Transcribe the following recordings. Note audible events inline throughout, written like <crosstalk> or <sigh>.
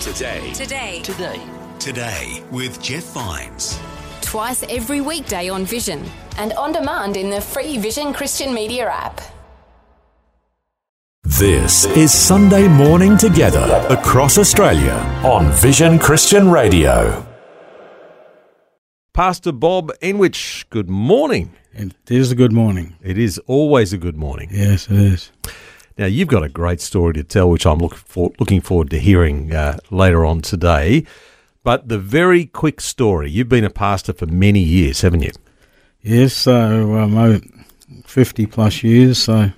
Today. Today. Today. Today with Jeff Vines. Twice every weekday on Vision and on demand in the free Vision Christian Media app. This is Sunday Morning Together across Australia on Vision Christian Radio. Pastor Bob Engwicht, good morning. It is a good morning. It is always a good morning. Yes, it is. Now, you've got a great story to tell, which I'm look for, looking forward to hearing uh, later on today. But the very quick story you've been a pastor for many years, haven't you? Yes, so um, 50 plus years. So,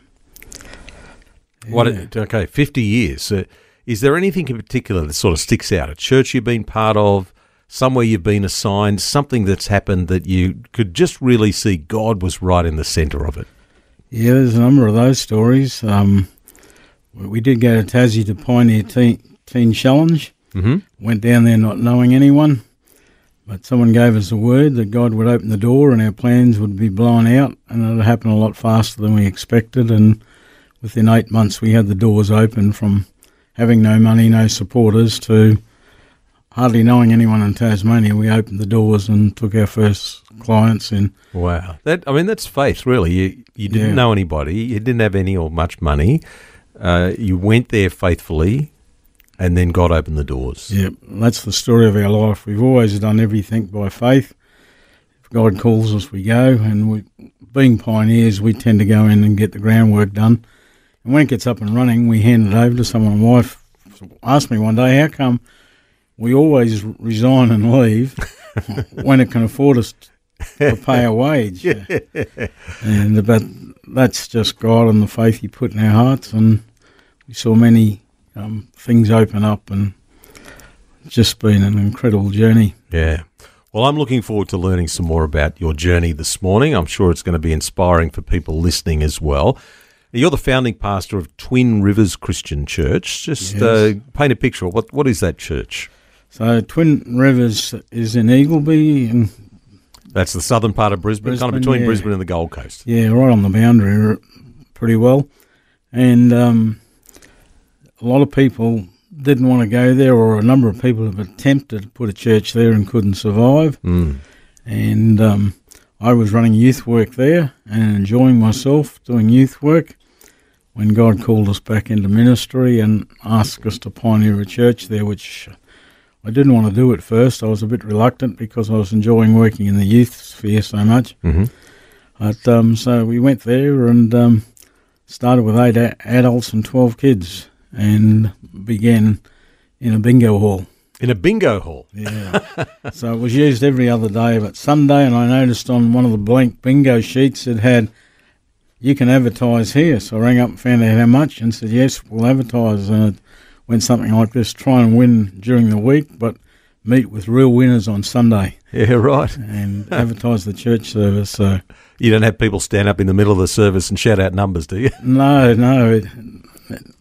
What? Okay, 50 years. Uh, is there anything in particular that sort of sticks out? A church you've been part of, somewhere you've been assigned, something that's happened that you could just really see God was right in the centre of it? Yeah, there's a number of those stories. Um, we did go to Tassie to Pioneer Teen, teen Challenge. Mm-hmm. Went down there not knowing anyone, but someone gave us a word that God would open the door and our plans would be blown out, and it happened a lot faster than we expected. And within eight months, we had the doors open from having no money, no supporters, to hardly knowing anyone in Tasmania. We opened the doors and took our first clients in. Wow. That I mean, that's faith, really. You, you didn't Yeah. know anybody, you didn't have any or much money. Uh, you went there faithfully, and then God opened the doors. Yeah, that's the story of our life. We've always done everything by faith. If God calls us, we go, and we, being pioneers, we tend to go in and get the groundwork done. And when it gets up and running, we hand it over to someone. My wife asked me one day, "How come we always resign and leave <laughs> when it can afford us to pay a wage?" <laughs> And but that's just God and the faith He put in our hearts, and we saw many um, things open up, and it's just been an incredible journey. Yeah. Well, I'm looking forward to learning some more about your journey this morning. I'm sure it's going to be inspiring for people listening as well. You're the founding pastor of Twin Rivers Christian Church. Just Yes. uh, paint a picture. What What is that church? So Twin Rivers is in Eagleby, and That's the southern part of Brisbane, kind of between yeah. Brisbane and the Gold Coast. yeah, right on the boundary, pretty well. And um, a lot of people didn't want to go there, or a number of people have attempted to put a church there and couldn't survive. Mm. And um, I was running youth work there and enjoying myself doing youth work when God called us back into ministry and asked us to pioneer a church there, which I didn't want to do it first. I was a bit reluctant because I was enjoying working in the youth sphere so much. hmm But um, so we went there and um, started with eight a- adults and 12 kids and began in a bingo hall. In a bingo hall. Yeah. <laughs> so it was used every other day, but Sunday, and I noticed on one of the blank bingo sheets it had, you can advertise here. So I rang up and found out how much and said, yes, we'll advertise. And it went something like this try and win during the week, but meet with real winners on Sunday Yeah, right. and <laughs> advertise the church service. So You don't have people stand up in the middle of the service and shout out numbers, do you? <laughs> no, no. It,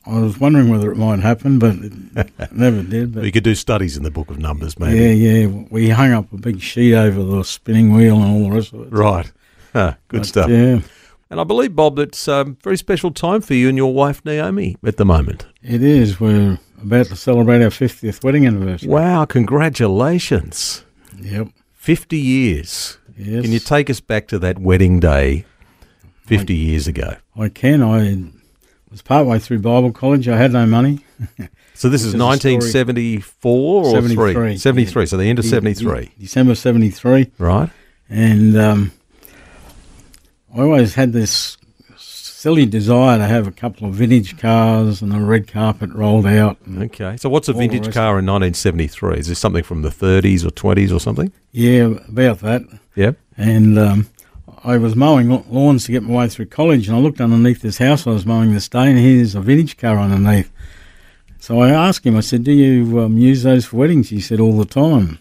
I was wondering whether it might happen, but it <laughs> never did. But you could do studies in the book of numbers, maybe. yeah, yeah. We hung up a big sheet over the spinning wheel and all the rest of it. Right. Huh, good But, stuff. Yeah. And I believe, Bob, it's a um, very special time for you and your wife, Naomi, at the moment. It is. We're about to celebrate our 50th wedding anniversary. Wow, congratulations. Yep. 50 years. Yes. Can you take us back to that wedding day 50 years ago? I can. I was partway through Bible college. I had no money. <laughs> So this is is 1974 or 73, 3? 73, yeah. so the end of 73. December 73. Right? And um, I always had this silly desire to have a couple of vintage cars and a red carpet rolled out. Okay. So what's a vintage car in 1973? Is this something from the 30s or 20s or something? yeah, about that. Yep. And um, I was mowing lawns to get my way through college, and I looked underneath this house I was mowing this day, and here's a vintage car underneath. So I asked him, I said, Do you um, use those for weddings? He said, All the time.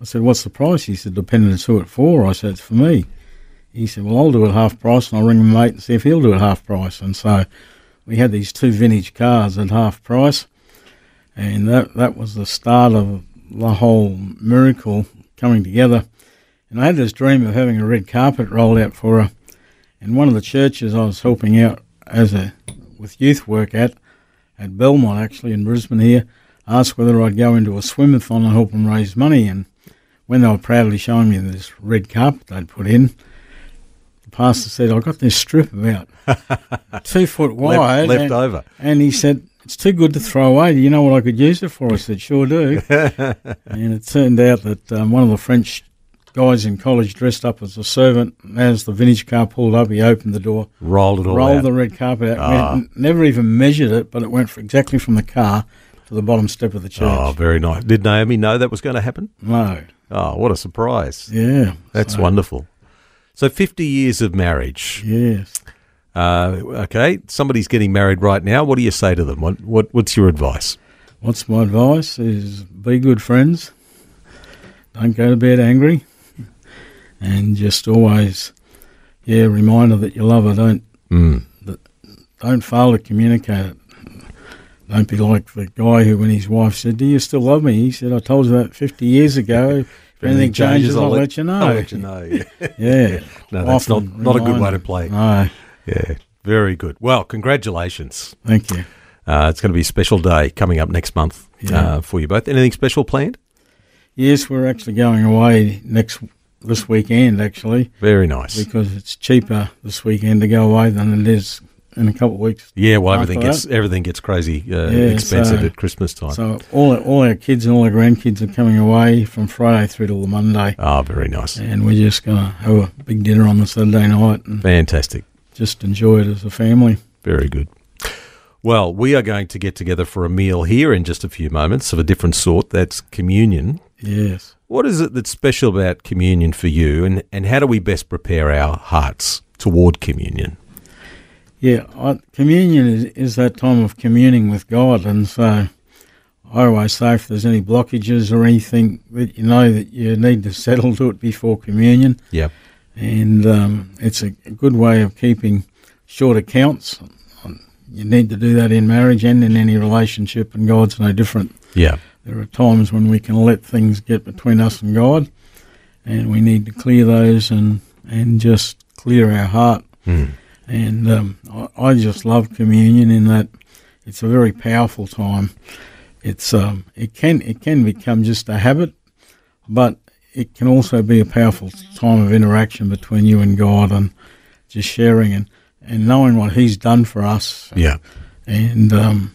I said, What's the price? He said, Depending on who it's for. I said, It's for me. He said, Well, I'll do it half price, and I'll ring my mate and see if he'll do it half price. And so we had these two vintage cars at half price, and that, that was the start of the whole miracle coming together. And I had this dream of having a red carpet rolled out for her. And one of the churches I was helping out as a with youth work at, at Belmont actually in Brisbane here, asked whether I'd go into a swimathon and help them raise money. And when they were proudly showing me this red carpet they'd put in, pastor said, I got this strip about <laughs> two foot wide. left and, over. And he said, It's too good to throw away. Do you know what I could use it for? I said, Sure do. <laughs> and it turned out that um, one of the French guys in college dressed up as a servant. As the vintage car pulled up, he opened the door, Rolled it all rolled out. the red carpet out. Went- never even measured it, but it went for exactly from the car to the bottom step of the church. oh, very nice. Did Naomi know that was going to happen? No. Oh, what a surprise. Yeah. That's so, wonderful. So 50 years of marriage. Yes. Uh, okay, somebody's getting married right now. What do you say to them? What, what What's your advice? What's my advice is be good friends. Don't go to bed angry. And just always, yeah, reminder that you love her. Don't Mm. don't fail to communicate it. Don't be like the guy who, when his wife said, "Do you still love me?" He said, "I told you that 50 years ago. Anything changes, I'll, let, you know." I'll let you know. Yeah. Yeah. No, that's not, Often not a good way to play. No, Yeah, very good. Well, congratulations. thank you. Uh, it's going to be a special day coming up next month Yeah. uh, for you both. Anything special planned? Yes, we're actually going away next this weekend, actually, Very nice. because it's cheaper this weekend to go away than it is in a couple of weeks. Yeah, well, everything gets that. everything gets crazy uh, Yeah, expensive so- at Christmas time. So all all our kids and all our grandkids are coming away from Friday through to the Monday, Ah, very nice. and we're just going to have a big dinner on the Sunday night and Fantastic. just enjoy it as a family. Very good. Well, we are going to get together for a meal here in just a few moments of a different sort. That's communion. Yes. What is it that's special about communion for you, and, and how do we best prepare our hearts toward communion? Yeah, I, communion is, is that time of communing with God, and so I always say if there's any blockages or anything that you know that you need to <laughs> settle to it before communion, Yeah. and um, it's a, a good way of keeping short accounts. You need to do that in marriage and in any relationship, and God's no different. Yeah. There are times when we can let things get between us and God, and we need to clear those and, and just clear our heart. Mm. And um, I, I just love communion in that it's a very powerful time. It's um, it can it can become just a habit, but it can also be a powerful time of interaction between you and God and just sharing and, and knowing what He's done for us Yeah. and um,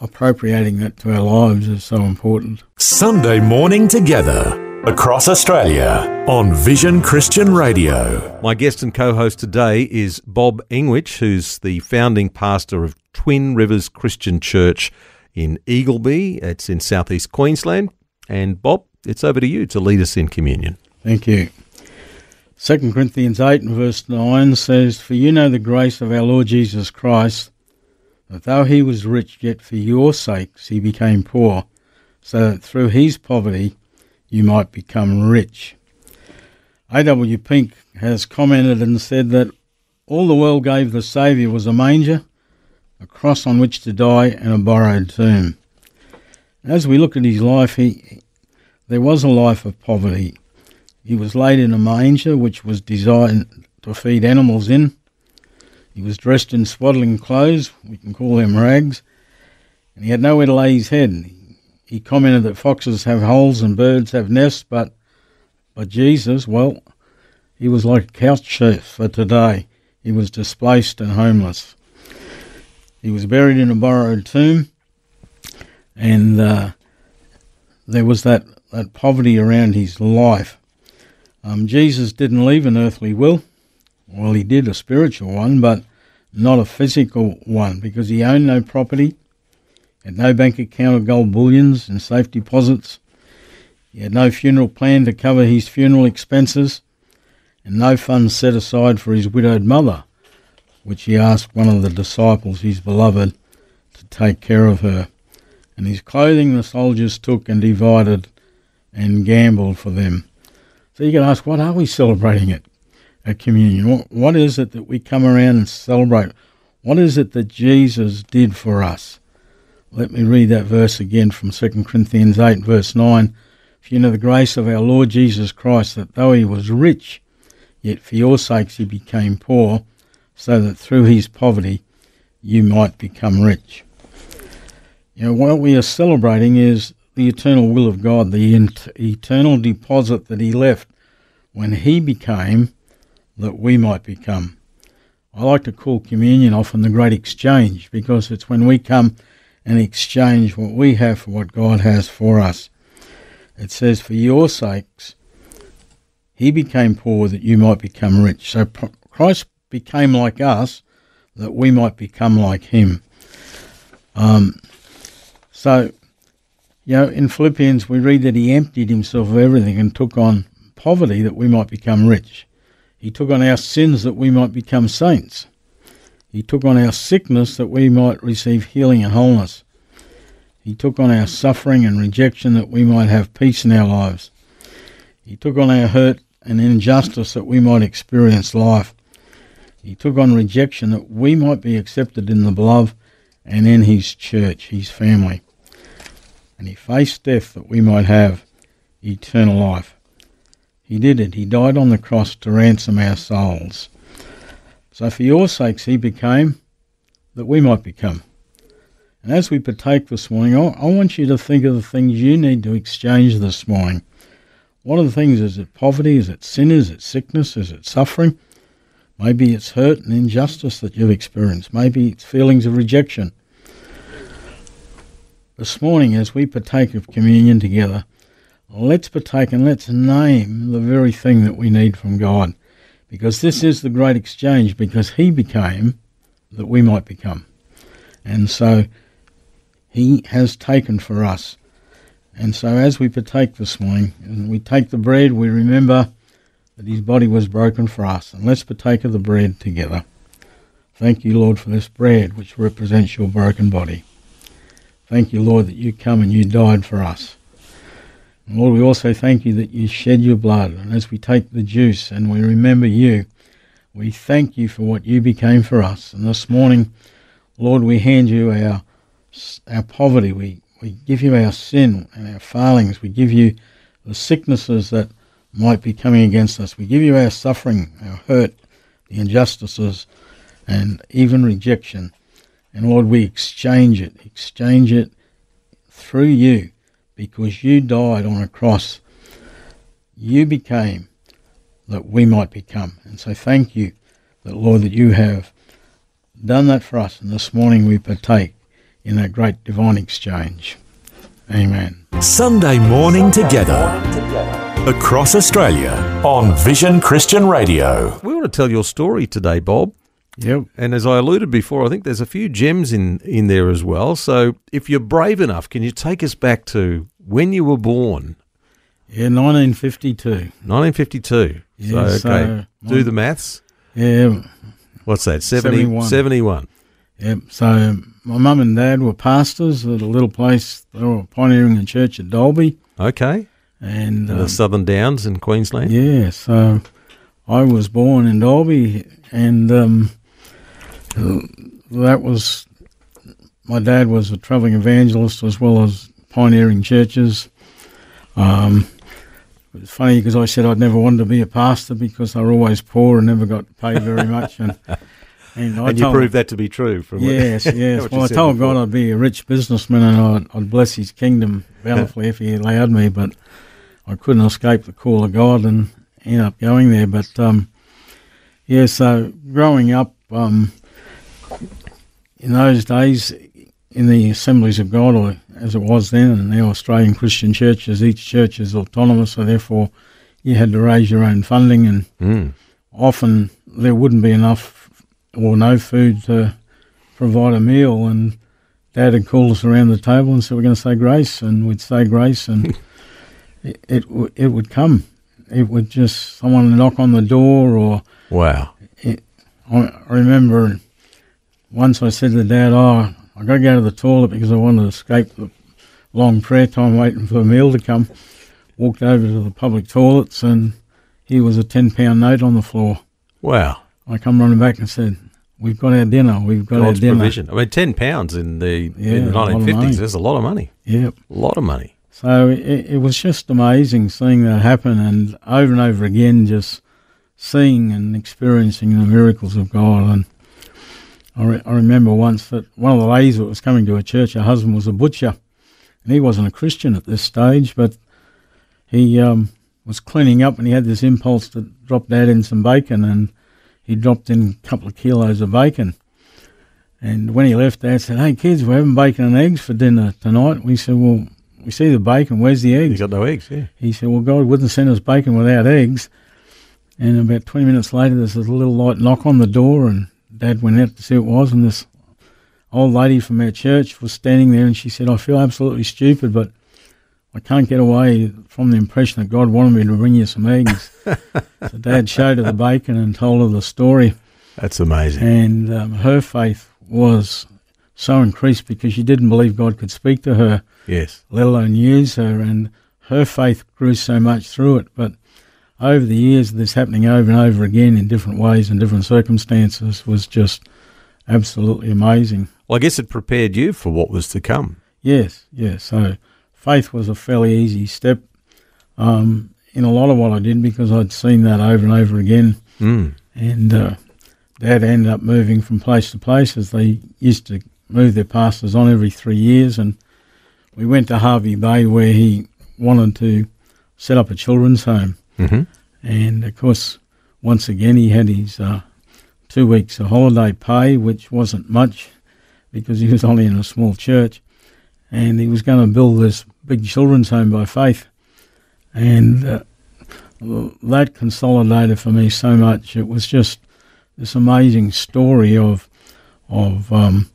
appropriating that to our lives is so important. Sunday morning together across Australia on Vision Christian Radio. My guest and co host today is Bob Engwicht, who's the founding pastor of Twin Rivers Christian Church in Eagleby. It's in southeast Queensland. And Bob, it's over to you to lead us in communion. Thank you. 2 Corinthians 8 and verse 9 says, For you know the grace of our Lord Jesus Christ, that though he was rich, yet for your sakes he became poor, so that through his poverty you might become rich. A.W. Pink has commented and said that all the world gave the Saviour was a manger, a cross on which to die, and a borrowed tomb. As we look at his life, he, there was a life of poverty. He was laid in a manger which was designed to feed animals in. He was dressed in swaddling clothes, we can call them rags, and he had nowhere to lay his head. He commented that foxes have holes and birds have nests, but but Jesus, well, he was like a couch for today. He was displaced and homeless. He was buried in a borrowed tomb, and uh, there was that, that poverty around his life. Um, Jesus didn't leave an earthly will. Well, he did a spiritual one, but not a physical one because he owned no property, had no bank account of gold bullions and safe deposits. He had no funeral plan to cover his funeral expenses, and no funds set aside for his widowed mother, which he asked one of the disciples, his beloved, to take care of her. And his clothing the soldiers took and divided and gambled for them. So you can ask, what are we celebrating at, at communion? What, what is it that we come around and celebrate? What is it that Jesus did for us? Let me read that verse again from 2 Corinthians 8, verse 9. If you know the grace of our Lord Jesus Christ, that though he was rich, yet for your sakes he became poor, so that through his poverty you might become rich. You know, what we are celebrating is the eternal will of God, the eternal deposit that He left when He became that we might become. I like to call communion often the great exchange because it's when we come and exchange what we have for what God has for us. It says, For your sakes, He became poor that you might become rich. So Christ became like us that we might become like Him. Um, so, you know, in Philippians, we read that He emptied Himself of everything and took on poverty that we might become rich. He took on our sins that we might become saints. He took on our sickness that we might receive healing and wholeness. He took on our suffering and rejection that we might have peace in our lives. He took on our hurt and injustice that we might experience life. He took on rejection that we might be accepted in the beloved and in his church, his family. And he faced death that we might have eternal life. He did it. He died on the cross to ransom our souls. So for your sakes, he became that we might become. And as we partake this morning, I, want you to think of the things you need to exchange this morning. What are the things? Is it poverty? Is it sin? Is it sickness? Is it suffering? Maybe it's hurt and injustice that you've experienced. Maybe it's feelings of rejection. This morning, as we partake of communion together, let's partake and let's name the very thing that we need from God. Because this is the great exchange, because He became that we might become. And so He has taken for us. And so as we partake this morning, and we take the bread, we remember that His body was broken for us. And let's partake of the bread together. Thank you, Lord, for this bread which represents your broken body. Thank you, Lord, that you come and you died for us. Lord, we also thank you that you shed your blood. And as we take the juice and we remember you, we thank you for what you became for us. And this morning, Lord, we hand you our, our poverty. We, we give you our sin and our failings. We give you the sicknesses that might be coming against us. We give you our suffering, our hurt, the injustices, and even rejection. And Lord, we exchange it, exchange it through you because you died on a cross. You became that we might become. And so thank you that, Lord, that you have done that for us. And this morning we partake in that great divine exchange. Amen. Sunday morning together across Australia on Vision Christian Radio. We want to tell your story today, Bob. Yep. And as I alluded before, I think there's a few gems in, in there as well. So if you're brave enough, can you take us back to when you were born? Yeah, 1952. 1952. Yeah, so, okay. so Do the maths. Yeah. What's that? 70, 71. 71. Yep. So my mum and dad were pastors at a little place. They were pioneering the church at Dalby. Okay. And In the um, Southern Downs in Queensland. Yeah, so I was born in Dalby, and um, that was my dad was a travelling evangelist as well as pioneering churches. Um, it was funny because I said I'd never wanted to be a pastor because they were always poor and never got paid very <laughs> much, and and, I And you proved that to be true. From what- Yes, <laughs> yes. what you well, I told before. God I'd be a rich businessman and I'd, I'd bless His kingdom bountifully if He allowed me, but I couldn't escape the call of God and end up going there. But um, yeah, so growing up um, in those days in the Assemblies of God, or as it was then, and now Australian Christian churches, each church is autonomous, so therefore you had to raise your own funding, and Mm. often there wouldn't be enough or no food to provide a meal. And Dad would call us around the table and say, "We're going to say grace," and we'd say grace, and <laughs> it it, it would come. It would just someone knock on the door, or Wow. I I remember once I said to Dad, "Oh, I got to go to the toilet because I wanted to escape the long prayer time waiting for the meal to come." Walked over to the public toilets, and here was a ten pound note on the floor. Wow. I come running back and said, "We've got our dinner. We've got God's our dinner." provision. I mean, ten pounds in the Yeah, in the a lot of nineteen money. fifties. That's a lot of money. Yep. A lot of money. So it, it was just amazing seeing that happen, and over and over again, just seeing and experiencing the miracles of God. And I, re- I remember once that one of the ladies that was coming to a church, her husband was a butcher, and he wasn't a Christian at this stage, but he um, was cleaning up and he had this impulse to drop Dad in some bacon, and he dropped in a couple of kilos of bacon. And when he left, Dad said, "Hey kids, we're having bacon and eggs for dinner tonight." We said, "Well, we see the bacon. Where's the eggs?" You got no eggs, yeah. He said, Well, God wouldn't send us bacon without eggs. And about 20 minutes later, there's a little light knock on the door, and Dad went out to see what it was. And this old lady from our church was standing there, and she said, I feel absolutely stupid, but I can't get away from the impression that God wanted me to bring you some eggs. <laughs> so Dad showed her the bacon and told her the story. That's amazing. And um, her faith was so increased because she didn't believe God could speak to her Yes. let alone use her. And her faith grew so much through it. But over the years, this happening over and over again in different ways and different circumstances was just absolutely amazing. Well, I guess it prepared you for what was to come. Yes, yes. So faith was a fairly easy step um, in a lot of what I did because I'd seen that over and over again. Mm. And uh, Dad ended up moving from place to place as they used to move their pastors on every three years. And we went to Hervey Bay where he wanted to set up a children's home. Mm-hmm. And of course, once again, he had his uh, two weeks of holiday pay, which wasn't much because he was only in a small church. And he was going to build this big children's home by faith. And uh, that consolidated for me so much. It was just this amazing story of of um,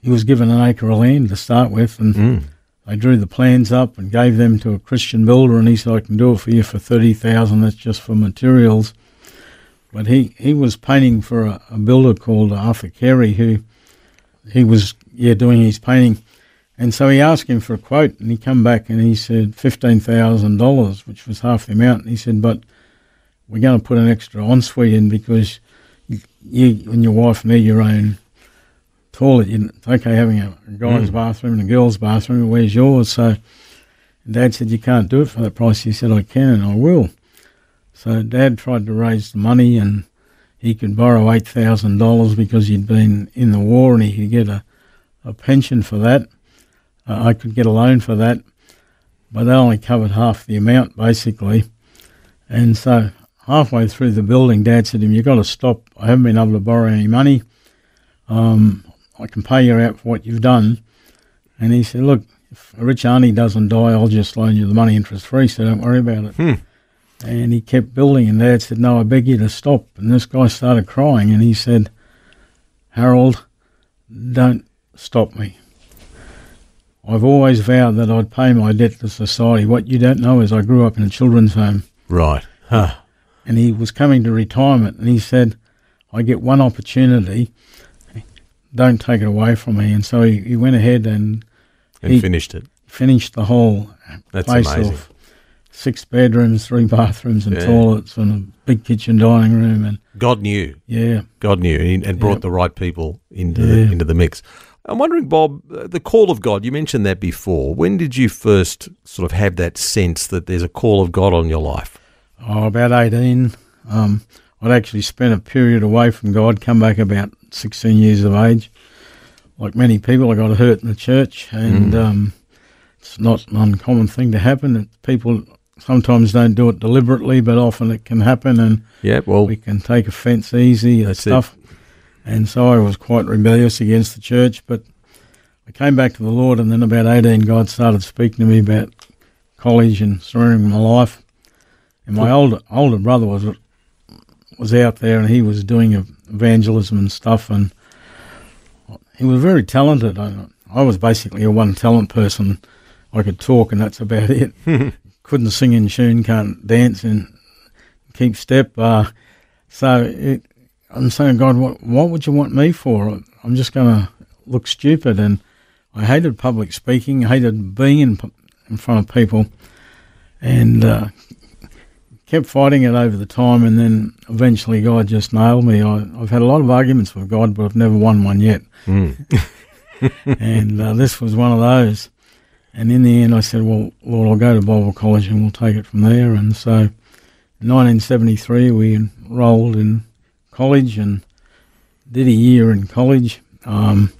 he was given an acre of land to start with, and Mm. They drew the plans up and gave them to a Christian builder, and he said, "I can do it for you for thirty thousand. That's just for materials." But he, he was painting for a, a builder called Arthur Carey, who he was yeah doing his painting, and so he asked him for a quote, and he come back and he said fifteen thousand dollars, which was half the amount. And he said, "But we're going to put an extra ensuite in because you, you and your wife need your own toilet. You- It's okay having a, guy's Mm. bathroom and a girl's bathroom. Where's yours?" So Dad said, "You can't do it for that price." He said, "I can and I will." So Dad tried to raise the money, and he could borrow eight thousand dollars because he'd been in the war, and he could get a, a pension for that. Uh, I could get a loan for that, but they only covered half the amount basically. And so halfway through the building, Dad said to him, "You've got to stop. I haven't been able to borrow any money. Um, I can pay you out for what you've done." And he said, "Look, if a rich auntie doesn't die, I'll just loan you the money interest free, so don't worry about it." Hmm. And he kept building, and Dad said, No, I beg you to stop. And this guy started crying, and he said, Harold, don't stop me. I've always vowed that I'd pay my debt to society. What you don't know is I grew up in a children's home, Right. Huh. and he was coming to retirement, and he said, I get one opportunity, don't take it away from me. And so he, he went ahead and And He- finished it. finished the whole That's place amazing. off. Six bedrooms, three bathrooms, and Yeah. toilets, and a big kitchen dining room, and God knew. yeah, God knew and, and brought Yeah. the right people into Yeah. the, into the mix. I'm wondering, Bob, uh, the call of God. You mentioned that before. When did you first sort of have that sense that there's a call of God on your life? oh, about 18. Um, I'd actually spent a period away from God, come back about 16 years of age. Like many people, I got hurt in the church, and Mm. um, it's not an uncommon thing to happen. People sometimes don't do it deliberately, but often it can happen, and Yeah. Well, we can take offence easy and That's it. stuff. And so I was quite rebellious against the church, but I came back to the Lord, and then about 18, God started speaking to me about college and surrendering my life. And my older older brother was was out there, and he was doing evangelism and stuff, and he was very talented. I, I was basically a one talent person. I could talk, and that's about it. <laughs> Couldn't sing in tune, can't dance, and keep step. Uh, so it, I'm saying, God, what, what would you want me for? I'm just going to look stupid. And I hated public speaking, hated being in, in front of people, and uh, kept fighting it over the time. And then eventually, God just nailed me. I, I've had a lot of arguments with God, but I've never won one yet. mm. <laughs> and uh, this was one of those. And in the end, I said, "Well, Lord, I'll go to Bible college and we'll take it from there." And so, in 1973, we enrolled in college, and did a year in college. Um,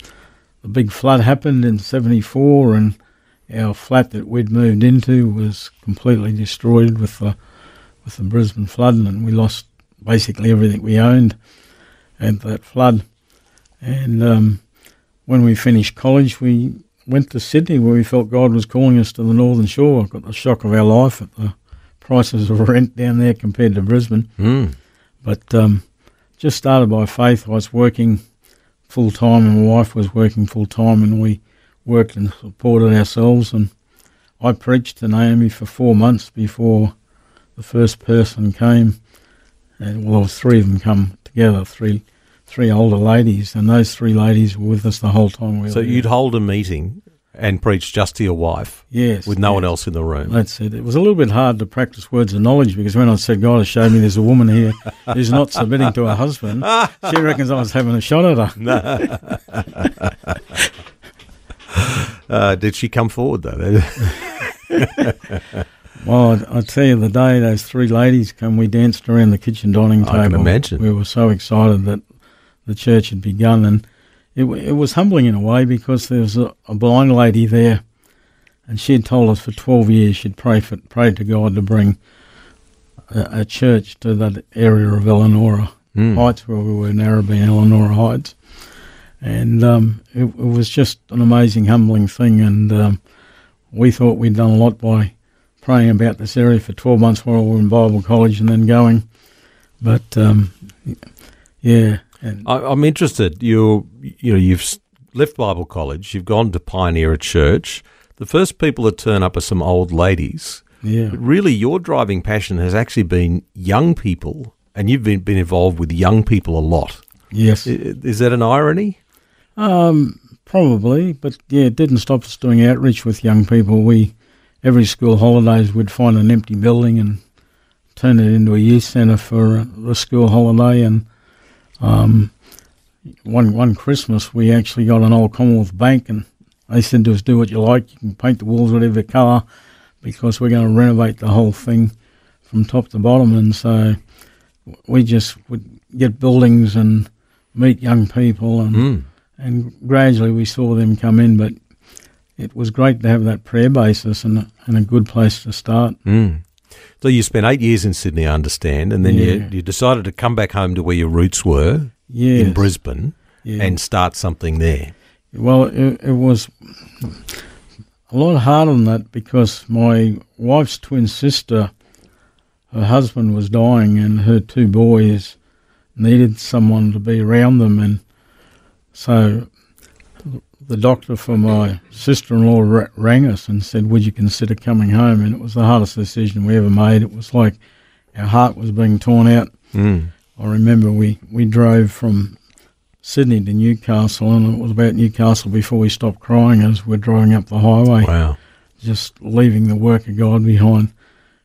the big flood happened in '74, and our flat that we'd moved into was completely destroyed with the with the Brisbane flood, and we lost basically everything we owned at that flood. And um, when we finished college, we went to Sydney, where we felt God was calling us to the Northern Shore. Got the shock of our life at the prices of rent down there compared to Brisbane. Mm. But um, just started by faith. I was working full time, and my wife was working full time, and we worked and supported ourselves. And I preached to Naomi for four months before the first person came. And well, there was three of them come together, three three older ladies, and those three ladies were with us the whole time. We So you'd hold a meeting and preach just to your wife yes, with no yes. one else in the room. That's it. It was a little bit hard to practice words of knowledge because when I said, God has showed me there's a woman here who's not submitting to her husband, she <laughs> reckons I was having a shot at her. <laughs> Uh, did she come forward though? <laughs> Well, I, I tell you, the day those three ladies come, we danced around the kitchen dining table. I can imagine. We were so excited that the church had begun, and it, it was humbling in a way because there was a, a blind lady there, and she had told us for 12 years she'd pray for, prayed to God to bring a, a church to that area of Elanora Mm. Heights where we were in Narrabeen, Elanora Heights. And um, it, it was just an amazing, humbling thing. And um, we thought we'd done a lot by praying about this area for 12 months while we were in Bible college and then going. But um, yeah. And I, I'm interested. You, you know, you've left Bible college. You've gone to pioneer a church. The first people that turn up are some old ladies. yeah. But really, your driving passion has actually been young people, and you've been, been involved with young people a lot. Yes. I- Is that an irony? Um, probably, but yeah, it didn't stop us doing outreach with young people. We every school holidays we'd find an empty building and turn it into a youth centre for a, a school holiday. And um, one one Christmas we actually got an old Commonwealth Bank, and they said to us, "Do what you like. You can paint the walls whatever colour, because we're going to renovate the whole thing from top to bottom." And so we just would get buildings and meet young people and Mm. and gradually we saw them come in. But it was great to have that prayer basis and a, and a good place to start. Mm. So you spent eight years in Sydney, I understand, and then you, Yeah. you decided to come back home to where your roots were Yeah, in Brisbane yeah. and start something there. well, it, it was a lot harder than that because my wife's twin sister, her husband was dying, and her two boys needed someone to be around them, and so the doctor for my sister-in-law ra- rang us and said, "Would you consider coming home?" And it was the hardest decision we ever made. It was like our heart was being torn out. Mm. I remember we, we drove from Sydney to Newcastle, and it was about Newcastle before we stopped crying as we're driving up the highway, Wow. just leaving the work of God behind.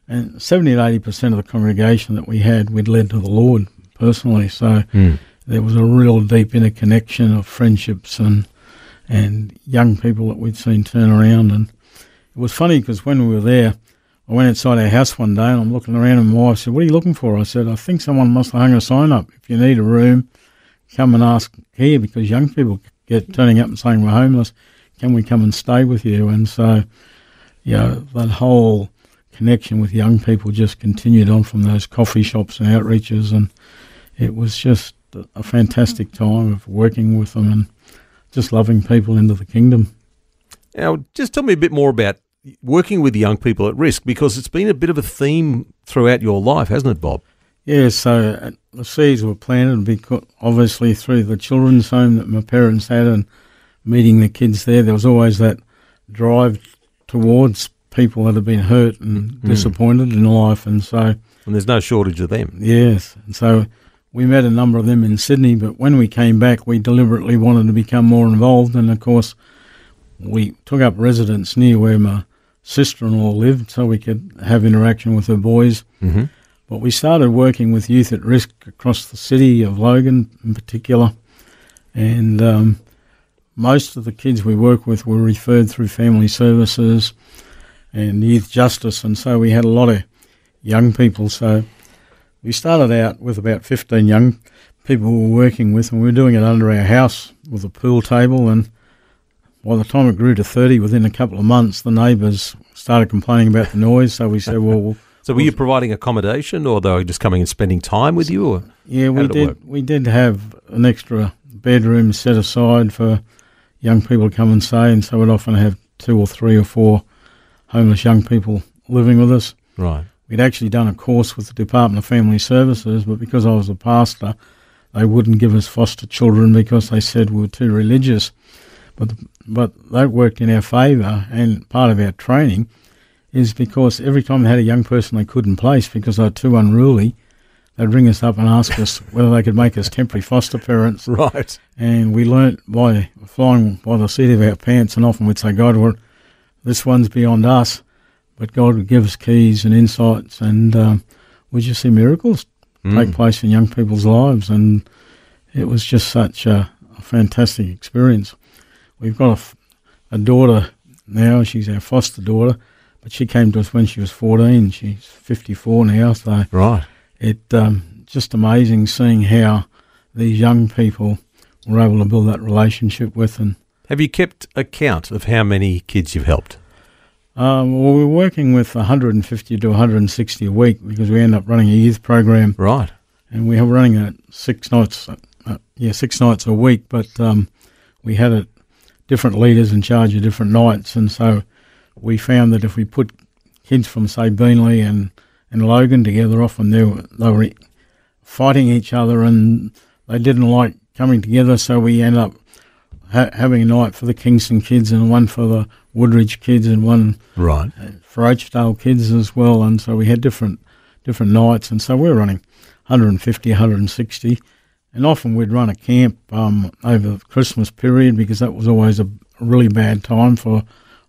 And 70 to 80% of the congregation that we had, we'd led to the Lord personally. So Mm. there was a real deep interconnection of friendships and and young people that we'd seen turn around. And it was funny because when we were there, I went inside our house one day and I'm looking around and my wife said, "What are you looking for?" I said, "I think someone must have hung a sign up. If you need a room, come and ask here because young people get turning up and saying we're homeless. Can we come and stay with you?" And so, you know, that whole connection with young people just continued on from those coffee shops and outreaches and it was just a- a fantastic time of working with them and just loving people into the kingdom. Now, just tell me a bit more about working with young people at risk because it's been a bit of a theme throughout your life, hasn't it, Bob? Yeah, so uh, the seeds were planted because obviously through the children's home that my parents had and meeting the kids there, there was always that drive towards people that have been hurt and disappointed in life, and so And there's no shortage of them. Yes, and so we met a number of them in Sydney, but when we came back, we deliberately wanted to become more involved, and of course, we took up residence near where my sister-in-law lived, so we could have interaction with her boys. Mm-hmm. But we started working with youth at risk across the city of Logan, in particular, and um, most of the kids we work with were referred through family services and youth justice, and so we had a lot of young people. So we started out with about 15 young people we were working with, and we were doing it under our house with a pool table. And by the time it grew to 30, within a couple of months, the neighbours started complaining about the noise. So we said, well, we'll <laughs> So were you providing accommodation, or they were just coming and spending time with you? Or yeah, we did work? We did have an extra bedroom set aside for young people to come and stay, and so we'd often have two or three or four homeless young people living with us. right? We'd actually done a course with the Department of Family Services, but because I was a pastor, they wouldn't give us foster children because they said we were too religious. But but that worked in our favour, and part of our training is because every time they had a young person they couldn't place because they were too unruly, they'd ring us up and ask us whether they could make us temporary foster parents. <laughs> Right. And we learnt by flying by the seat of our pants, and often we'd say, God, well, this one's beyond us. But God would give us keys and insights, and um, we just see miracles take place in young people's lives. And it was just such a, a fantastic experience. We've got a daughter now, she's our foster daughter, but she came to us when she was 14. She's 54 now, so Right. it um, just amazing seeing how these young people were able to build that relationship with. And Have you kept account of how many kids you've helped? Um, well, we're working with 150 to 160 a week because we end up running a youth program, Right. and we are running it six nights, uh, yeah, six nights a week. But um, we had it different leaders in charge of different nights, and so we found that if we put kids from say Beenleigh and and Logan together, often they were, they were fighting each other and they didn't like coming together. So we end up ha- having a night for the Kingston kids and one for the Woodridge kids and one Right. for Oakdale kids as well. And so we had different different nights, and so we we're running 150, 160. And often we'd run a camp um, over the Christmas period because that was always a really bad time for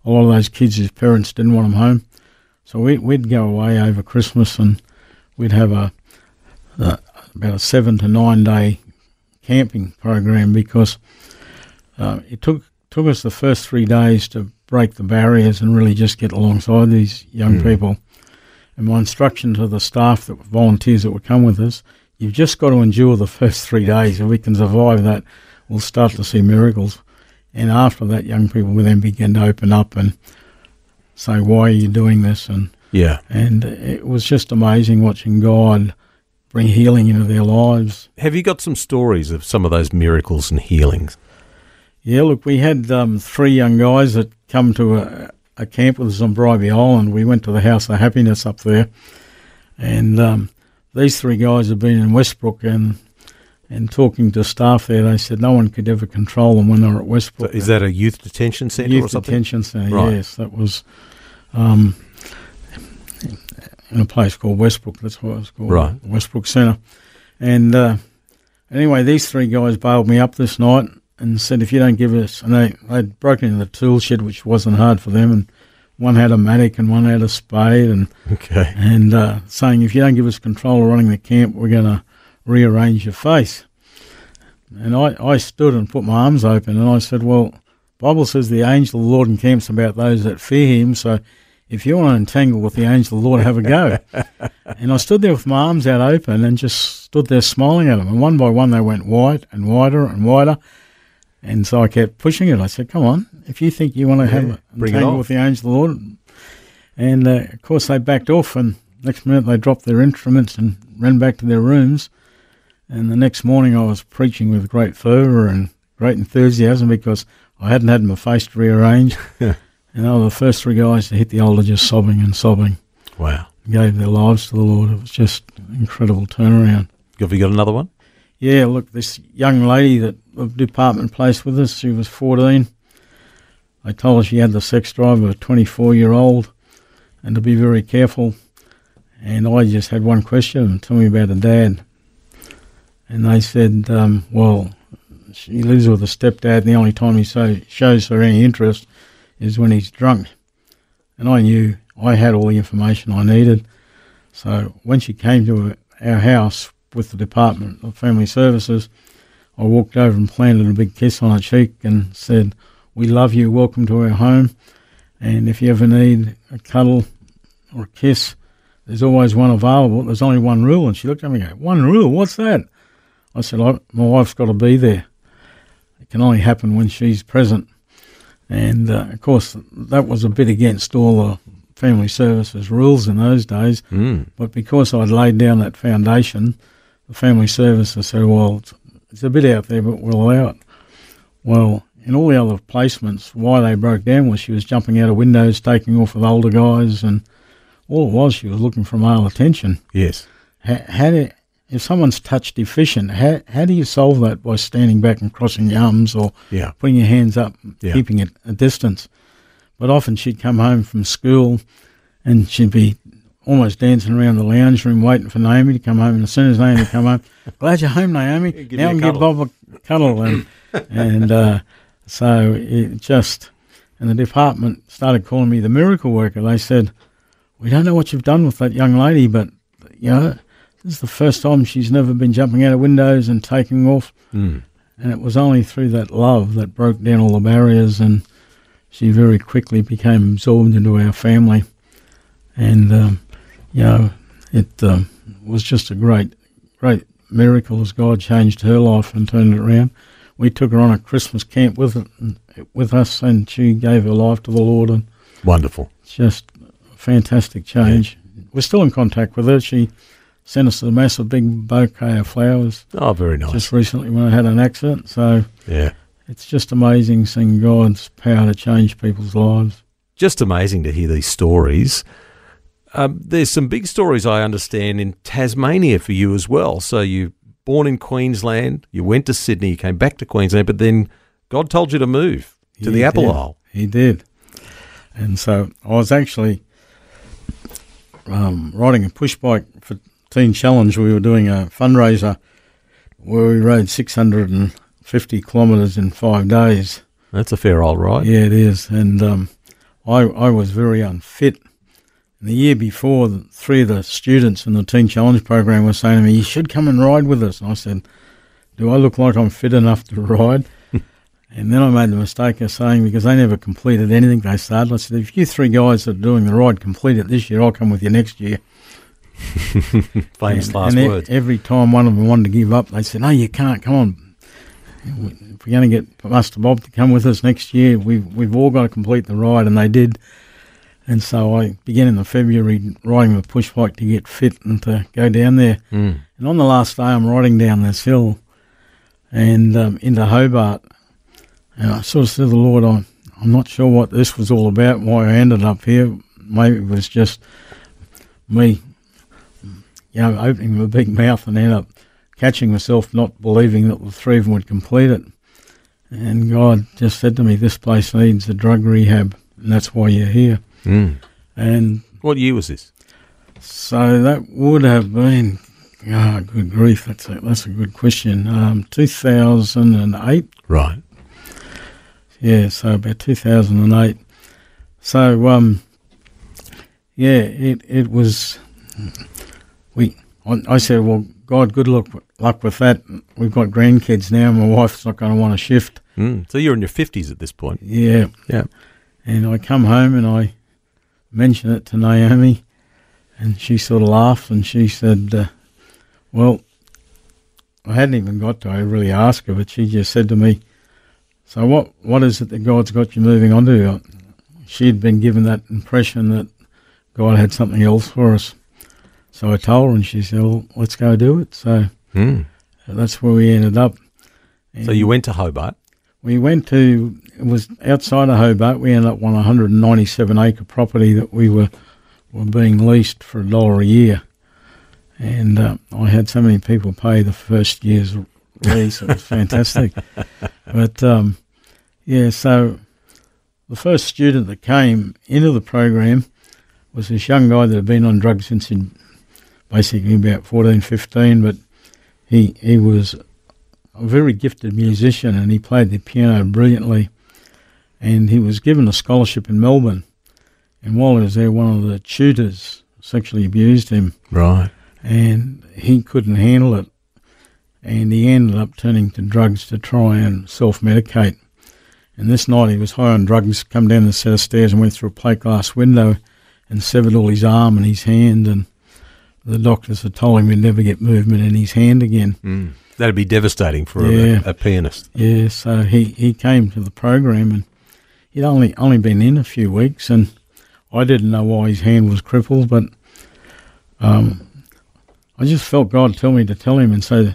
a lot of those kids whose parents didn't want them home. So we, we'd go away over Christmas and we'd have a, a about a seven to nine day camping program because uh, it took took us the first three days to break the barriers and really just get alongside these young people. And my instruction to the staff that volunteers that would come with us, you've just got to endure the first three days. If we can survive that, we'll start to see miracles. And after that, young people will then begin to open up and say, "Why are you doing this?" and Yeah. and it was just amazing watching God bring healing into their lives. Have you got some stories of some of those miracles and healings? Yeah, look, we had um, three young guys that come to a, a camp with us on Bribie Island. We went to the House of Happiness up there, and um, these three guys have been in Westbrook and and talking to staff there. They said no one could ever control them when they were at So Westbrook. is that a youth detention centre or Youth detention centre? Right. Yes, that was um, in a place called Westbrook. That's what it was called, Right. Westbrook Centre. And uh, anyway, these three guys bailed me up this night and said, if you don't give us, and they they'd broken into the tool shed, which wasn't hard for them, and one had a mattock and one had a spade, and Okay. and uh, saying if you don't give us control of running the camp, we're going to rearrange your face. And I, I stood and put my arms open, and I said, well, Bible says the angel of the Lord encamps about those that fear him, so if you want to entangle with the angel of the Lord, have a go. <laughs> and I stood there with my arms out open and just stood there smiling at them. And one by one, they went white and whiter and wider. And so I kept pushing it. I said, come on, if you think you want to have a it with the angel of the Lord. And uh, of course, they backed off, and next minute they dropped their instruments and ran back to their rooms. And the next morning, I was preaching with great fervour and great enthusiasm because I hadn't had my face rearranged. <laughs> and they were the first three guys to hit the altar just sobbing and sobbing, Wow. gave their lives to the Lord. It was just an incredible turnaround. Have you got another one? Yeah, look, this young lady that the department placed with us, she was 14. I told her she had the sex drive of a 24 year old and to be very careful. And I just had one question tell me about her dad. And they said, um, well, she lives with a stepdad, and the only time he so, shows her any interest is when he's drunk. And I knew I had all the information I needed. So when she came to our house with the Department of Family Services, I walked over and planted a big kiss on her cheek and said, We love you, welcome to our home. And if you ever need a cuddle or a kiss, there's always one available. There's only one rule. And she looked at me and go, One rule? What's that? I said, my wife's got to be there. It can only happen when she's present. And uh, of course, that was a bit against all the family services rules in those days. Mm. But because I'd laid down that foundation, the family services said, well, it's, it's a bit out there, but we'll allow it. Well, in all the other placements, why they broke down was she was jumping out of windows, taking off with older guys, and all it was, she was looking for male attention. Yes. How, how do, if someone's touch deficient, how, how do you solve that by standing back and crossing your arms or Yeah. putting your hands up, Yeah. keeping it a distance? But often she'd come home from school and she'd be almost dancing around the lounge room waiting for Naomi to come home. And as soon as Naomi come home, <laughs> glad you're home, Naomi. give now I can give. Bob a cuddle. And, <laughs> and uh, so it just, and the department started calling me the miracle worker. They said, we don't know what you've done with that young lady, but, you know, this is the first time she's never been jumping out of windows and taking off. Mm. And it was only through that love that broke down all the barriers, and she very quickly became absorbed into our family. And, um, know, it um, was just a great, great miracle as God changed her life and turned it around. We took her on a Christmas camp with it, with us, and she gave her life to the Lord, and Wonderful. just a fantastic change. We're still in contact with her. She sent us a massive big bouquet of flowers Oh, very nice. just recently when I had an accident. So yeah. it's just amazing seeing God's power to change people's lives. Just amazing to hear these stories. Um, there's some big stories I understand in Tasmania for you as well. So you born in Queensland, you went to Sydney, you came back to Queensland, but then God told you to move to He the Apple did. Isle. He did. And so I was actually um, riding a push bike for Teen Challenge. We were doing a fundraiser where we rode 650 kilometres in five days. That's a fair old ride. Yeah, it is. And um, I, I was very unfit. The year before, three of the students in the Teen Challenge program were saying to me, You should come and ride with us. And I said, Do I look like I'm fit enough to ride? <laughs> and then I made the mistake of saying, because they never completed anything they started, I said, If you three guys that are doing the ride complete it this year, I'll come with you next year. <laughs> Famous and, last and words. every time one of them wanted to give up, they said, "No, you can't. Come on. If we're going to get Master Bob to come with us next year, we've we've all got to complete the ride." And they did. And so I began in the February riding the push bike to get fit and to go down there. Mm. And on the last day, I'm riding down this hill and um, into Hobart. And I sort of said to the Lord, I'm, I'm not sure what this was all about, why I ended up here. Maybe it was just me, you know, opening my big mouth and end up catching myself not believing that the three of them would complete it. And God just said to me, this place needs a drug rehab, and that's why you're here. Mm. And What year was this? so that would have been, ah, good grief, that's a, that's a good question. Um, 2008, Right. yeah, so about 2008. So, um, yeah, it, it was, we, I, I said, well, God, good luck, luck with that. We've got grandkids now, my wife's not going to want to shift. Mm. So you're in your 50s at this point. Yeah. Yeah. And I come home and I mention it to Naomi, and she sort of laughed and she said, uh, Well, I hadn't even got to really ask her, but she just said to me, So what, what is it that God's got you moving on to? She'd been given that impression that God had something else for us. So I told her, and she said, Well, let's go do it. So Mm. that's where we ended up. So you went to Hobart. We went to was outside of Hobart. We ended up on a 197 acre property that we were were being leased for a dollar a year, and uh, I had so many people pay the first year's lease. It was <laughs> fantastic. But um, yeah, so the first student that came into the program was this young guy that had been on drugs since he basically about 14, 15, but he he was a very gifted musician and he played the piano brilliantly. And he was given a scholarship in Melbourne. And while he was there, one of the tutors sexually abused him Right. and he couldn't handle it. And he ended up turning to drugs to try and self medicate. And this night he was high on drugs, come down the set of stairs and went through a plate glass window and severed all his arm and his hand. And the doctors had told him he'd never get movement in his hand again. Mm. That'd be devastating for Yeah. a, a pianist. Yeah, so he, he came to the program and he'd only only been in a few weeks, and I didn't know why his hand was crippled, but um, I just felt God tell me to tell him, and so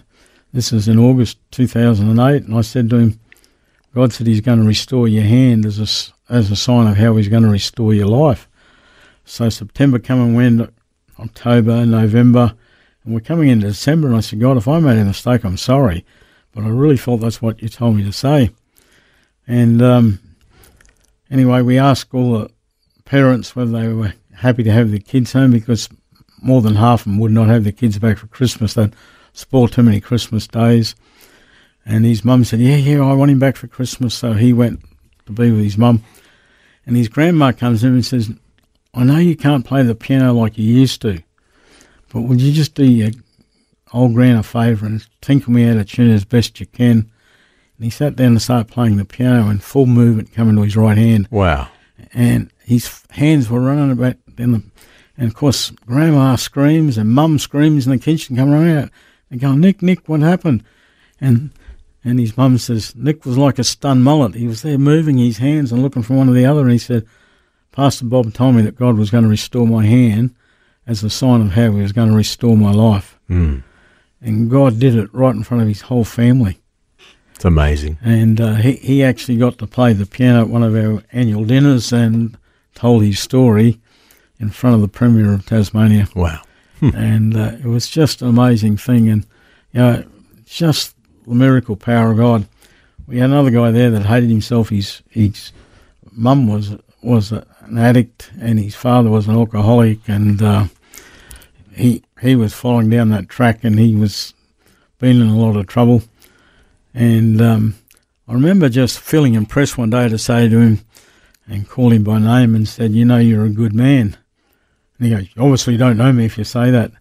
this is in August 2008, and I said to him, God said He's going to restore your hand as a as a sign of how He's going to restore your life. So September come and went, October, November, and we're coming into December, and I said, God, if I made a mistake, I'm sorry, but I really felt that's what you told me to say. And um, anyway, we asked all the parents whether they were happy to have their kids home because more than half of them would not have their kids back for Christmas. They'd spoiled too many Christmas days. And his mum said, Yeah, yeah, I want him back for Christmas. So he went to be with his mum. And his grandma comes in and says, I know you can't play the piano like you used to, but would you just do your old gran a favour and tinkle me out a tune as best you can? And he sat down and started playing the piano and full movement coming to his right hand. Wow. and his hands were running about down the, and of course grandma screams and mum screams in the kitchen come running out. And going Nick Nick what happened? And and his mum says Nick was like a stunned mullet. He was there moving his hands and looking from one to the other. And he said Pastor Bob told me that God was going to restore my hand as a sign of how he was going to restore my life. Mm. and God did it right in front of his whole family It's amazing. and uh, he he actually got to play the piano at one of our annual dinners and told his story in front of the Premier of Tasmania, Wow. <laughs> and uh, it was just an amazing thing, and you know, just the miracle power of God. We had another guy there that hated himself. His his mum was was an addict, and his father was an alcoholic, and uh, he he was following down that track, and he was been in a lot of trouble. And um, I remember just feeling impressed one day to say to him and call him by name and said, "You know, you're a good man." And he goes, "You obviously you don't know me if you say that."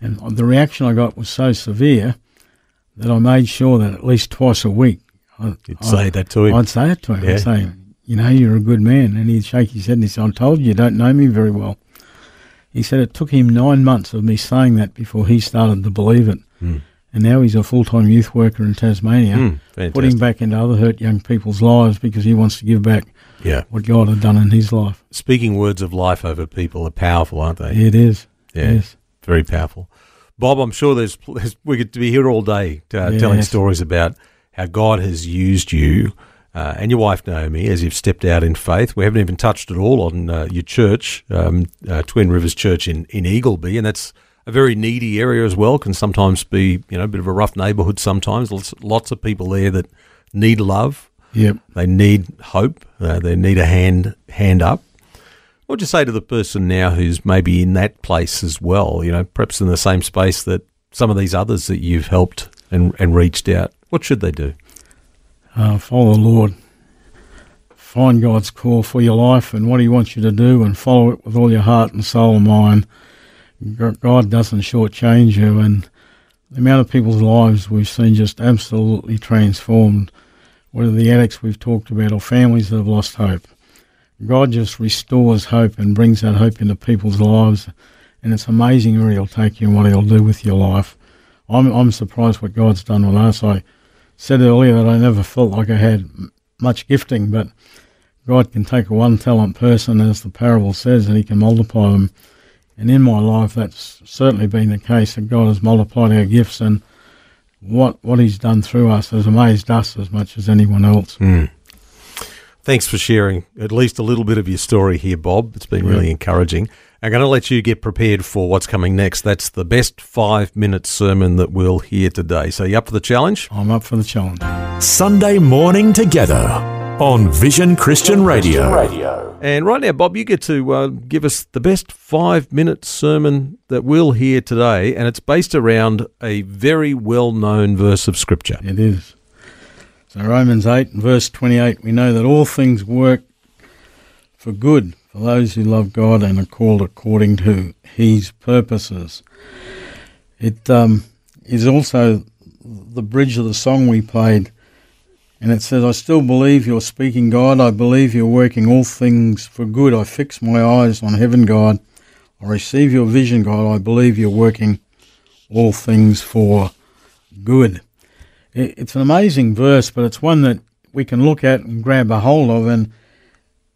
And the reaction I got was so severe that I made sure that at least twice a week I, You'd say that to him. I'd say it to him. Yeah. I'd say, you know, you're a good man. And he'd shake his head and he said, I told you, you don't know me very well. He said it took him nine months of me saying that before he started to believe it. Mm. And now he's a full time youth worker in Tasmania, Mm, putting back into other hurt young people's lives because he wants to give back Yeah. what God had done in his life. Speaking words of life over people are powerful, aren't they? It is. Yeah. Yes. Very powerful. Bob, I'm sure there's, there's we could be here all day uh, telling stories about how God has used you uh, and your wife Naomi as you've stepped out in faith. We haven't even touched at all on uh, your church, um, uh, Twin Rivers Church in, in Eagleby, and that's a very needy area as well. Can sometimes be you know a bit of a rough neighbourhood. Sometimes lots, lots of people there that need love. Yep. They need hope. Uh, they need a hand hand up. What would you say to the person now who's maybe in that place as well? You know, perhaps in the same space that some of these others that you've helped and, and reached out. What should they do? uh, follow the Lord. Find God's call for your life and what He wants you to do, and follow it with all your heart and soul and mind. God doesn't shortchange you, and the amount of people's lives we've seen just absolutely transformed, whether the addicts we've talked about or families that have lost hope. God just restores hope and brings that hope into people's lives, and it's amazing where He'll take you and what He'll do with your life. I'm I'm surprised what God's done with us. I said earlier that I never felt like I had much gifting, but God can take a one talent person, as the parable says, and He can multiply them. And in my life, that's certainly been the case that God has multiplied our gifts, and what what He's done through us has amazed us as much as anyone else. Hmm. Thanks for sharing at least a little bit of your story here, Bob. It's been really encouraging. I'm going to let you get prepared for what's coming next. That's the best five minute sermon that we'll hear today. So, you up for the challenge? I'm up for the challenge. Sunday morning together on Vision Christian Radio. And right now, Bob, you get to uh, give us the best five minute sermon that we'll hear today. And it's based around a very well known verse of Scripture. It is. So Romans 8 verse 28, we know that all things work for good for those who love God and are called according to his purposes. It um, is also the bridge of the song we played, and it says, I still believe you're speaking, God. I believe you're working all things for good. I fix my eyes on heaven, God. I receive your vision, God. I believe you're working all things for good. It's an amazing verse, but it's one that we can look at and grab a hold of, and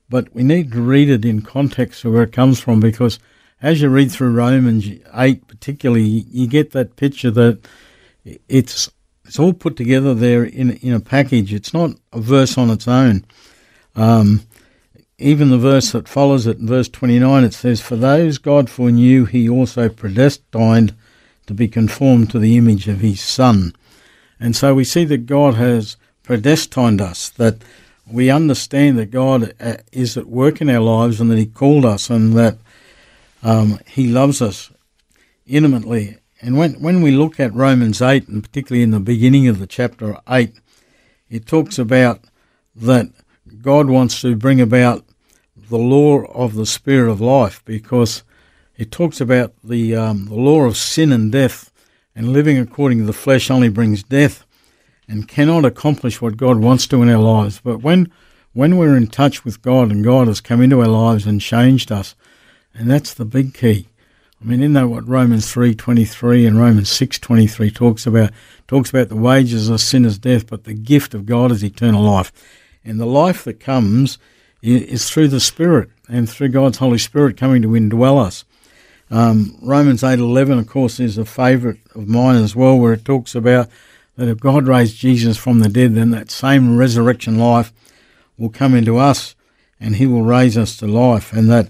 but we need to read it in context of where it comes from because as you read through Romans 8 particularly, you get that picture that it's it's all put together there in in a package. It's not a verse on its own. Um, even the verse that follows it, in verse 29, it says, For those God foreknew, he also predestined to be conformed to the image of his Son. And so we see that God has predestined us, that we understand that God uh, is at work in our lives and that he called us and that um, he loves us intimately. And when, when we look at Romans 8, and particularly in the beginning of the chapter 8, it talks about that God wants to bring about the law of the spirit of life because it talks about the, um, the law of sin and death, and living according to the flesh only brings death and cannot accomplish what God wants to in our lives. But when when we're in touch with God and God has come into our lives and changed us, and that's the big key. I mean, isn't that what Romans three twenty three and Romans six twenty three talks about? Talks about the wages of sin is death, but the gift of God is eternal life, and the life that comes is through the Spirit and through God's Holy Spirit coming to indwell us. Um, Romans eight eleven, of course, is a favourite of mine as well, where it talks about that if God raised Jesus from the dead, then that same resurrection life will come into us, and He will raise us to life, and that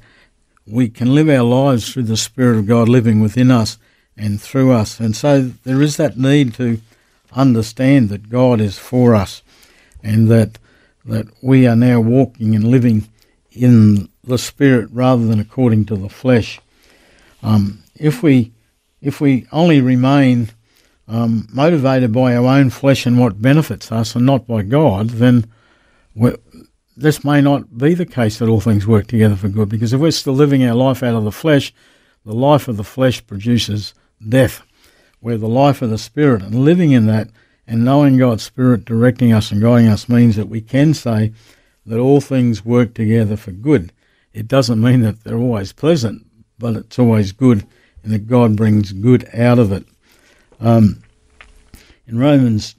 we can live our lives through the Spirit of God living within us and through us. And so there is that need to understand that God is for us and that that we are now walking and living in the Spirit rather than according to the flesh. Um, if we if we only remain um, motivated by our own flesh and what benefits us, and not by God, then this may not be the case that all things work together for good. Because if we're still living our life out of the flesh, the life of the flesh produces death. Where the life of the Spirit and living in that and knowing God's Spirit directing us and guiding us means that we can say that all things work together for good. It doesn't mean that they're always pleasant, but it's always good and that God brings good out of it. Um, in Romans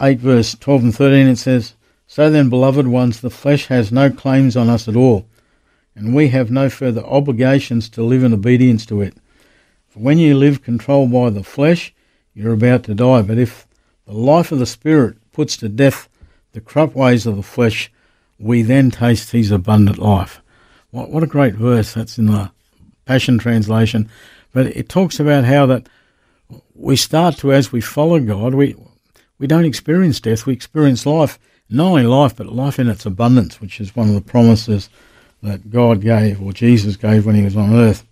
8, verse 12 and 13, it says, So then, beloved ones, the flesh has no claims on us at all, and we have no further obligations to live in obedience to it. For when you live controlled by the flesh, you're about to die. But if the life of the Spirit puts to death the corrupt ways of the flesh, we then taste his abundant life. What, what a great verse. That's in the Passion Translation. But it talks about how that we start to, as we follow God, we, we don't experience death, we experience life. Not only life, but life in its abundance, which is one of the promises that God gave, or Jesus gave when he was on earth.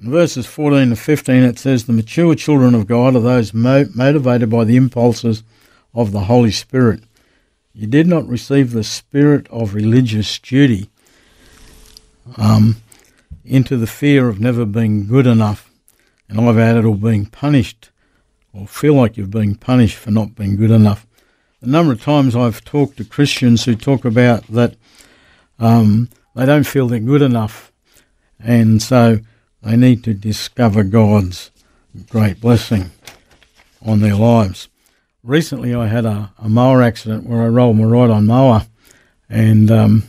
In verses 14 to 15, it says, The mature children of God are those mo- motivated by the impulses of the Holy Spirit. You did not receive the spirit of religious duty um, into the fear of never being good enough and I've added or being punished or feel like you're being punished for not being good enough. A number of times I've talked to Christians who talk about that um, they don't feel they're good enough, and so they need to discover God's great blessing on their lives. Recently, I had a, a mower accident where I rolled my right on mower and um,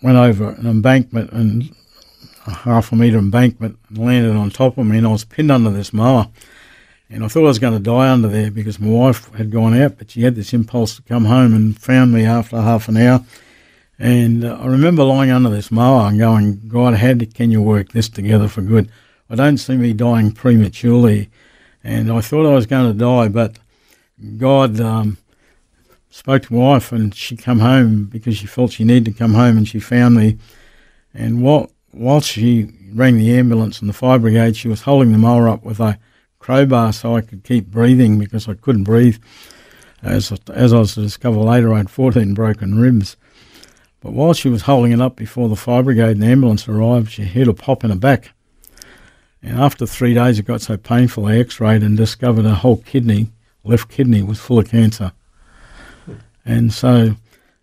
went over an embankment and a half a metre embankment and landed on top of me, and I was pinned under this mower. And I thought I was going to die under there because my wife had gone out, but she had this impulse to come home and found me after half an hour. And uh, I remember lying under this mower and going, God, how can you work this together for good? I don't see me dying prematurely. And I thought I was going to die, but God um, spoke to my wife and she come home because she felt she needed to come home and she found me. And while, whilst she rang the ambulance and the fire brigade, she was holding the mower up with a crowbar so I could keep breathing because I couldn't breathe. As, as I was to discover later, I had 14 broken ribs. But while she was holding it up before the fire brigade and ambulance arrived, she hit a pop in her back. And after three days, it got so painful, I x rayed and discovered her whole kidney, left kidney, was full of cancer. And so,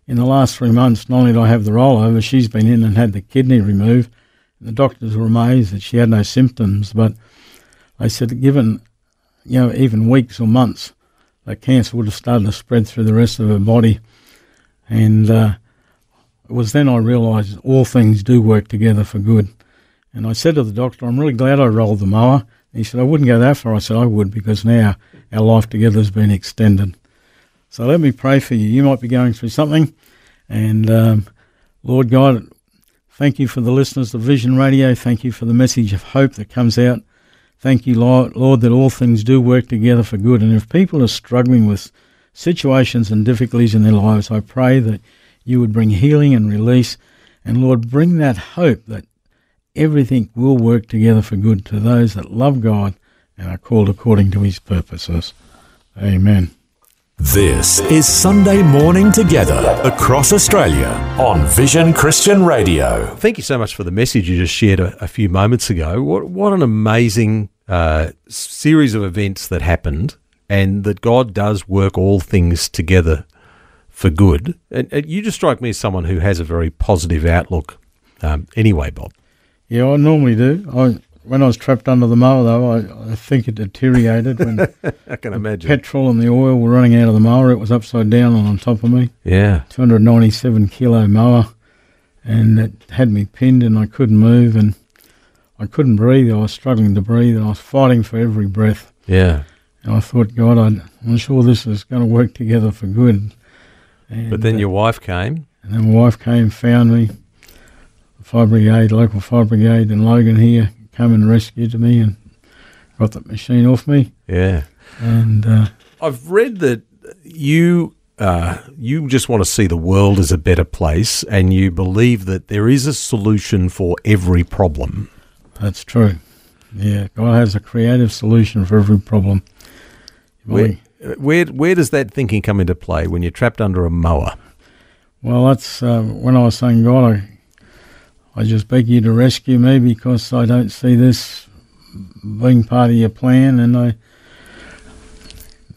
in the last three months, not only did I have the rollover, she's been in and had the kidney removed the doctors were amazed that she had no symptoms, but they said, given you know, even weeks or months, the cancer would have started to spread through the rest of her body. And uh, it was then I realised all things do work together for good. And I said to the doctor, I'm really glad I rolled the mower. And he said, I wouldn't go that far. I said, I would because now our life together has been extended. So let me pray for you. You might be going through something. And um, Lord God, thank you for the listeners of Vision Radio. Thank you for the message of hope that comes out. Thank you, Lord, Lord, that all things do work together for good. And if people are struggling with situations and difficulties in their lives, I pray that you would bring healing and release. And Lord, bring that hope that everything will work together for good to those that love God and are called according to his purposes. Amen. This is Sunday Morning Together across Australia on Vision Christian Radio. Thank you so much for the message you just shared a, a few moments ago. What, what an amazing uh, series of events that happened, and that God does work all things together for good. And, and you just strike me as someone who has a very positive outlook. Um, anyway, Bob. Yeah, I normally do. I when I was trapped under the mower, though, I, I think it deteriorated when <laughs> I can imagine. petrol and the oil were running out of the mower. It was upside down and on top of me. yeah. 297 kilo mower, and it had me pinned, and I couldn't move, and I couldn't breathe. I was struggling to breathe, I was fighting for every breath. Yeah. And I thought, God, I- I'm sure this is going to work together for good. And, But then uh, your wife came. and then my wife came, found me. The fire brigade, local fire brigade in Logan here, came and rescued me and got the machine off me. Yeah. And uh, I've read that you uh, you just want to see the world as a better place, and you believe that there is a solution for every problem. That's true. Yeah, God has a creative solution for every problem. Where, where where does that thinking come into play when you're trapped under a mower? Well, that's uh, when I was saying, God, I, I just beg you to rescue me because I don't see this being part of your plan, and I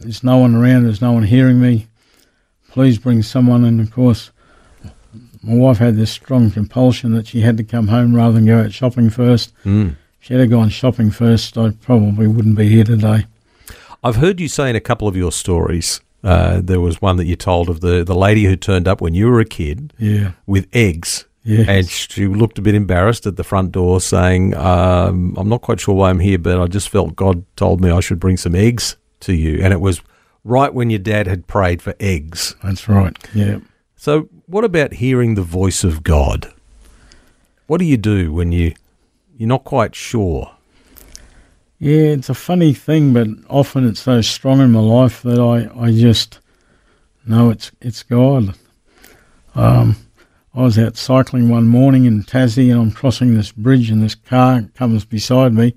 there's no one around, there's no one hearing me. Please bring someone, and of course, my wife had this strong compulsion that she had to come home rather than go out shopping first. Mm. If she had gone shopping first, I probably wouldn't be here today. I've heard you say in a couple of your stories. Uh, there was one that you told of the, the lady who turned up when you were a kid Yeah, with eggs. Yes. And she looked a bit embarrassed at the front door, saying, um, I'm not quite sure why I'm here, but I just felt God told me I should bring some eggs to you. And it was right when your dad had prayed for eggs. that's right. Yeah. So, what about hearing the voice of God? What do you do when you, you're not quite sure? Yeah, it's a funny thing, but often it's so strong in my life that I, I just know it's it's God. Um, I was out cycling one morning in Tassie, and I'm crossing this bridge, and this car comes beside me,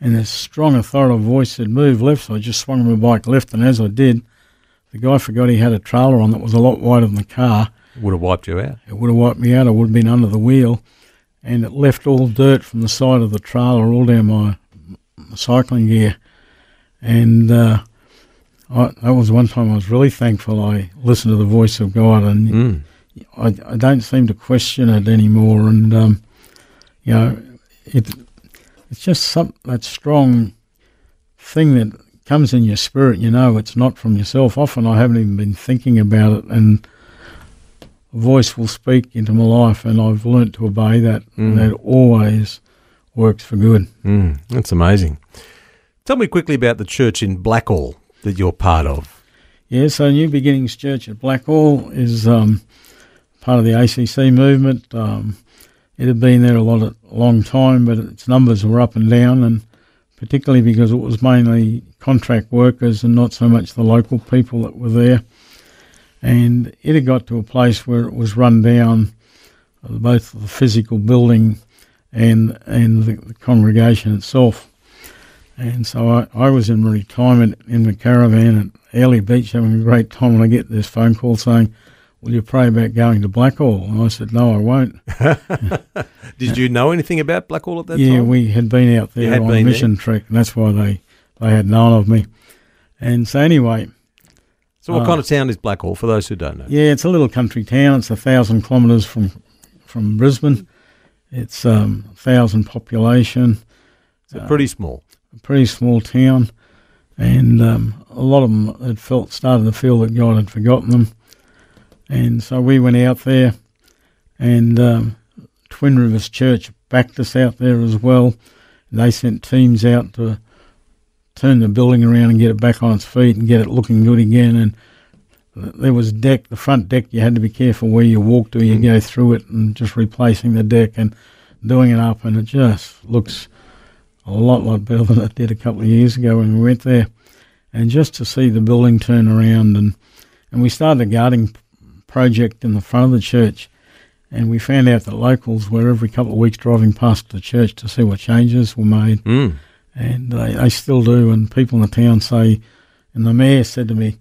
and this strong authoritative voice said, "Move left." So I just swung my bike left, and as I did, the guy forgot he had a trailer on that was a lot wider than the car. Would have wiped you out. It would have wiped me out. I would have been under the wheel, and it left all dirt from the side of the trailer all down my cycling gear. And uh, I, that was one time I was really thankful I listened to the voice of God, and Mm. I, I don't seem to question it anymore. And um, you know, it it's just some that strong thing that comes in your spirit. You know, it's not from yourself. Often I haven't even been thinking about it, and voice will speak into my life, and I've learnt to obey that. And that always works for good. Mm. That's amazing. Tell me quickly about the church in Blackall that you're part of. Yeah, so New Beginnings Church at Blackall is um, part of the ACC movement. Um, it had been there a lot, a long time, but its numbers were up and down, and particularly because it was mainly contract workers and not so much the local people that were there. And it had got to a place where it was run down, uh, both the physical building and and the, the congregation itself. And so I, I was in retirement in the caravan at Airlie Beach having a great time when I get this phone call saying, Will you pray about going to Blackall? And I said, No, I won't. <laughs> Did you know anything about Blackall at that yeah, time? Yeah, we had been out there on a there? mission trek, and that's why they, they had known of me. And so, anyway, so, what uh, kind of town is Blackall for those who don't know? yeah, it's a little country town. It's a thousand kilometres from from Brisbane. It's um, a thousand population. It's pretty small. a pretty small town. and um, a lot of them had felt started to feel that God had forgotten them, and so we went out there, and um, Twin Rivers Church backed us out there as well. They sent teams out to turn the building around and get it back on its feet and get it looking good again. And there was deck, the front deck. You had to be careful where you walked or you Mm. go through it, and just replacing the deck and doing it up, and it just looks a lot, lot better than it did a couple of years ago when we went there. And just to see the building turn around, and and we started a gardening project in the front of the church, and we found out that locals were every couple of weeks driving past the church to see what changes were made Mm. And they, they still do. And people in the town say, and the mayor said to me,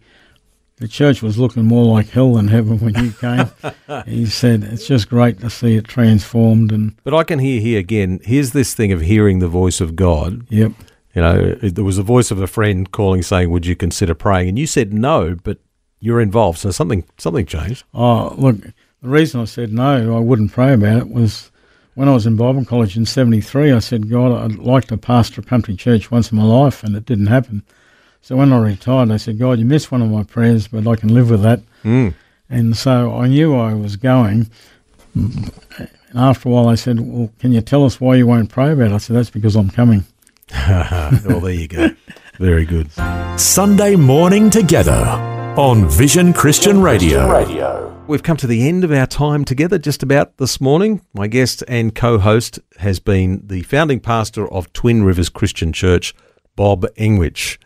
the church was looking more like hell than heaven when you came. <laughs> he said, it's just great to see it transformed. And But I can hear here again. Here's this thing of hearing the voice of God. yep, You know, there was a voice of a friend calling, saying, "Would you consider praying?" And you said no, but you're involved, so something something changed. oh look, the reason I said no, I wouldn't pray about it was when I was in Bible college in '73. I said, God, I'd like to pastor a country church once in my life, and it didn't happen. So when I retired, I said, God, you missed one of my prayers, but I can live with that. Mm. And so I knew I was going. And after a while, I said, Well, can you tell us why you won't pray about it? I said, That's because I'm coming. <laughs> well, there you go. Very good. Sunday morning together on Vision Christian Radio. We've come to the end of our time together just about this morning. My guest and co host has been the founding pastor of Twin Rivers Christian Church, Bob Engwicht.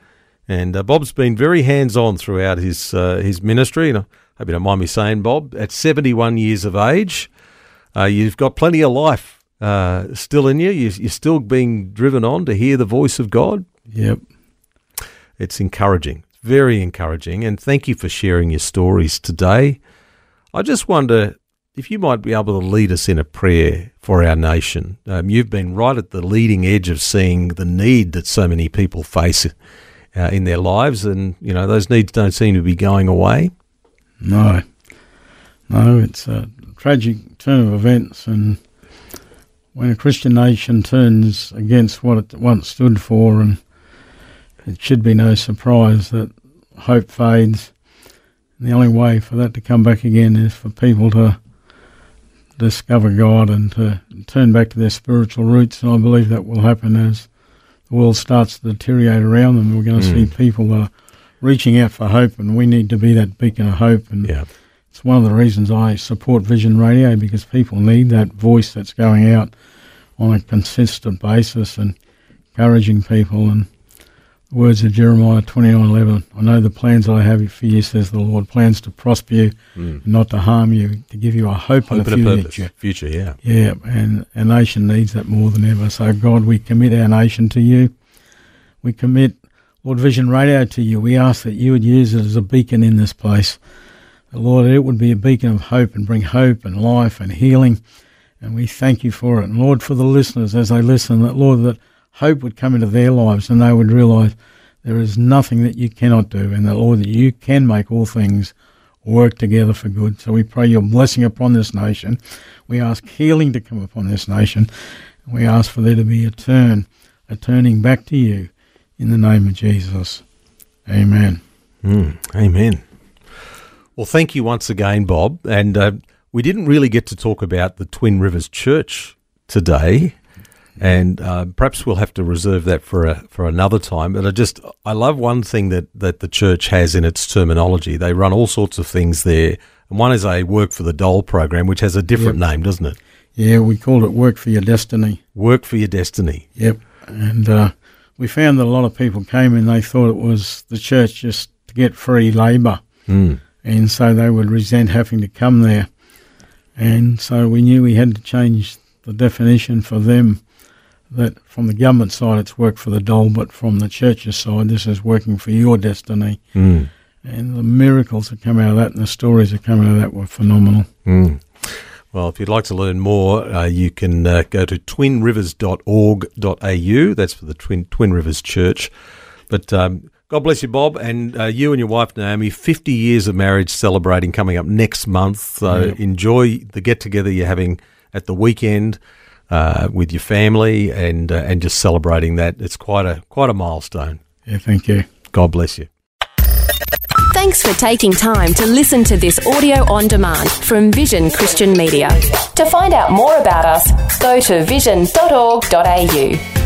And uh, Bob's been very hands on throughout his, uh, his ministry. And I hope you don't mind me saying, Bob, at 71 years of age, uh, you've got plenty of life uh, still in you. you. You're still being driven on to hear the voice of God. Yep. It's encouraging, very encouraging. And thank you for sharing your stories today. I just wonder if you might be able to lead us in a prayer for our nation. Um, you've been right at the leading edge of seeing the need that so many people face uh, in their lives, and you know those needs don't seem to be going away. No. No, it's a tragic turn of events. And when a Christian nation turns against what it once stood for, and it should be no surprise that hope fades. And the only way for that to come back again is for people to discover God and to turn back to their spiritual roots. And I believe that will happen as the world starts to deteriorate around them. We're going to mm. see people that are reaching out for hope, and we need to be that beacon of hope. And Yeah, it's one of the reasons I support Vision Radio because people need that voice that's going out on a consistent basis and encouraging people. And the words of Jeremiah twenty nine eleven: I know the plans I have for you, says the Lord, plans to prosper you, hmm. and not to harm you, to give you a hope, hope and a and a purpose, future. future. Yeah, Yeah, and our nation needs that more than ever. So, God, we commit our nation to you. We commit Lord Vision Radio to you. We ask that you would use it as a beacon in this place. Lord, it would be a beacon of hope and bring hope and life and healing. And we thank you for it. And Lord, for the listeners as they listen, that Lord, that hope would come into their lives and they would realize there is nothing that you cannot do. And that, Lord, that you can make all things work together for good. So we pray your blessing upon this nation. We ask healing to come upon this nation. We ask for there to be a turn, a turning back to you in the name of Jesus. Amen. Mm, amen. Well, thank you once again, Bob. And uh, we didn't really get to talk about the Twin Rivers Church today, and uh, perhaps we'll have to reserve that for a, for another time. But I just I love one thing that that the church has in its terminology. They run all sorts of things there, and one is a work for the dole program, which has a different name, doesn't it? Yeah, we called it Work for Your Destiny. Work for your destiny. Yep. And uh, we found that a lot of people came and they thought it was the church just to get free labour. Mm. And so they would resent having to come there. And so we knew we had to change the definition for them that from the government side it's work for the dole, but from the church's side this is working for your destiny. Mm. And the miracles that come out of that and the stories that come out of that were phenomenal. Mm. Well, if you'd like to learn more, uh, you can uh, go to twinrivers.org.au. That's for the Twin, Twin Rivers Church. But um, God bless you, Bob, and uh, you and your wife, Naomi. 50 years of marriage celebrating coming up next month. So enjoy the get together you're having at the weekend uh, with your family and uh, and just celebrating that. It's quite a quite a milestone. Yeah, thank you. God bless you. Thanks for taking time to listen to this audio on demand from Vision Christian Media. To find out more about us, go to vision.org.au.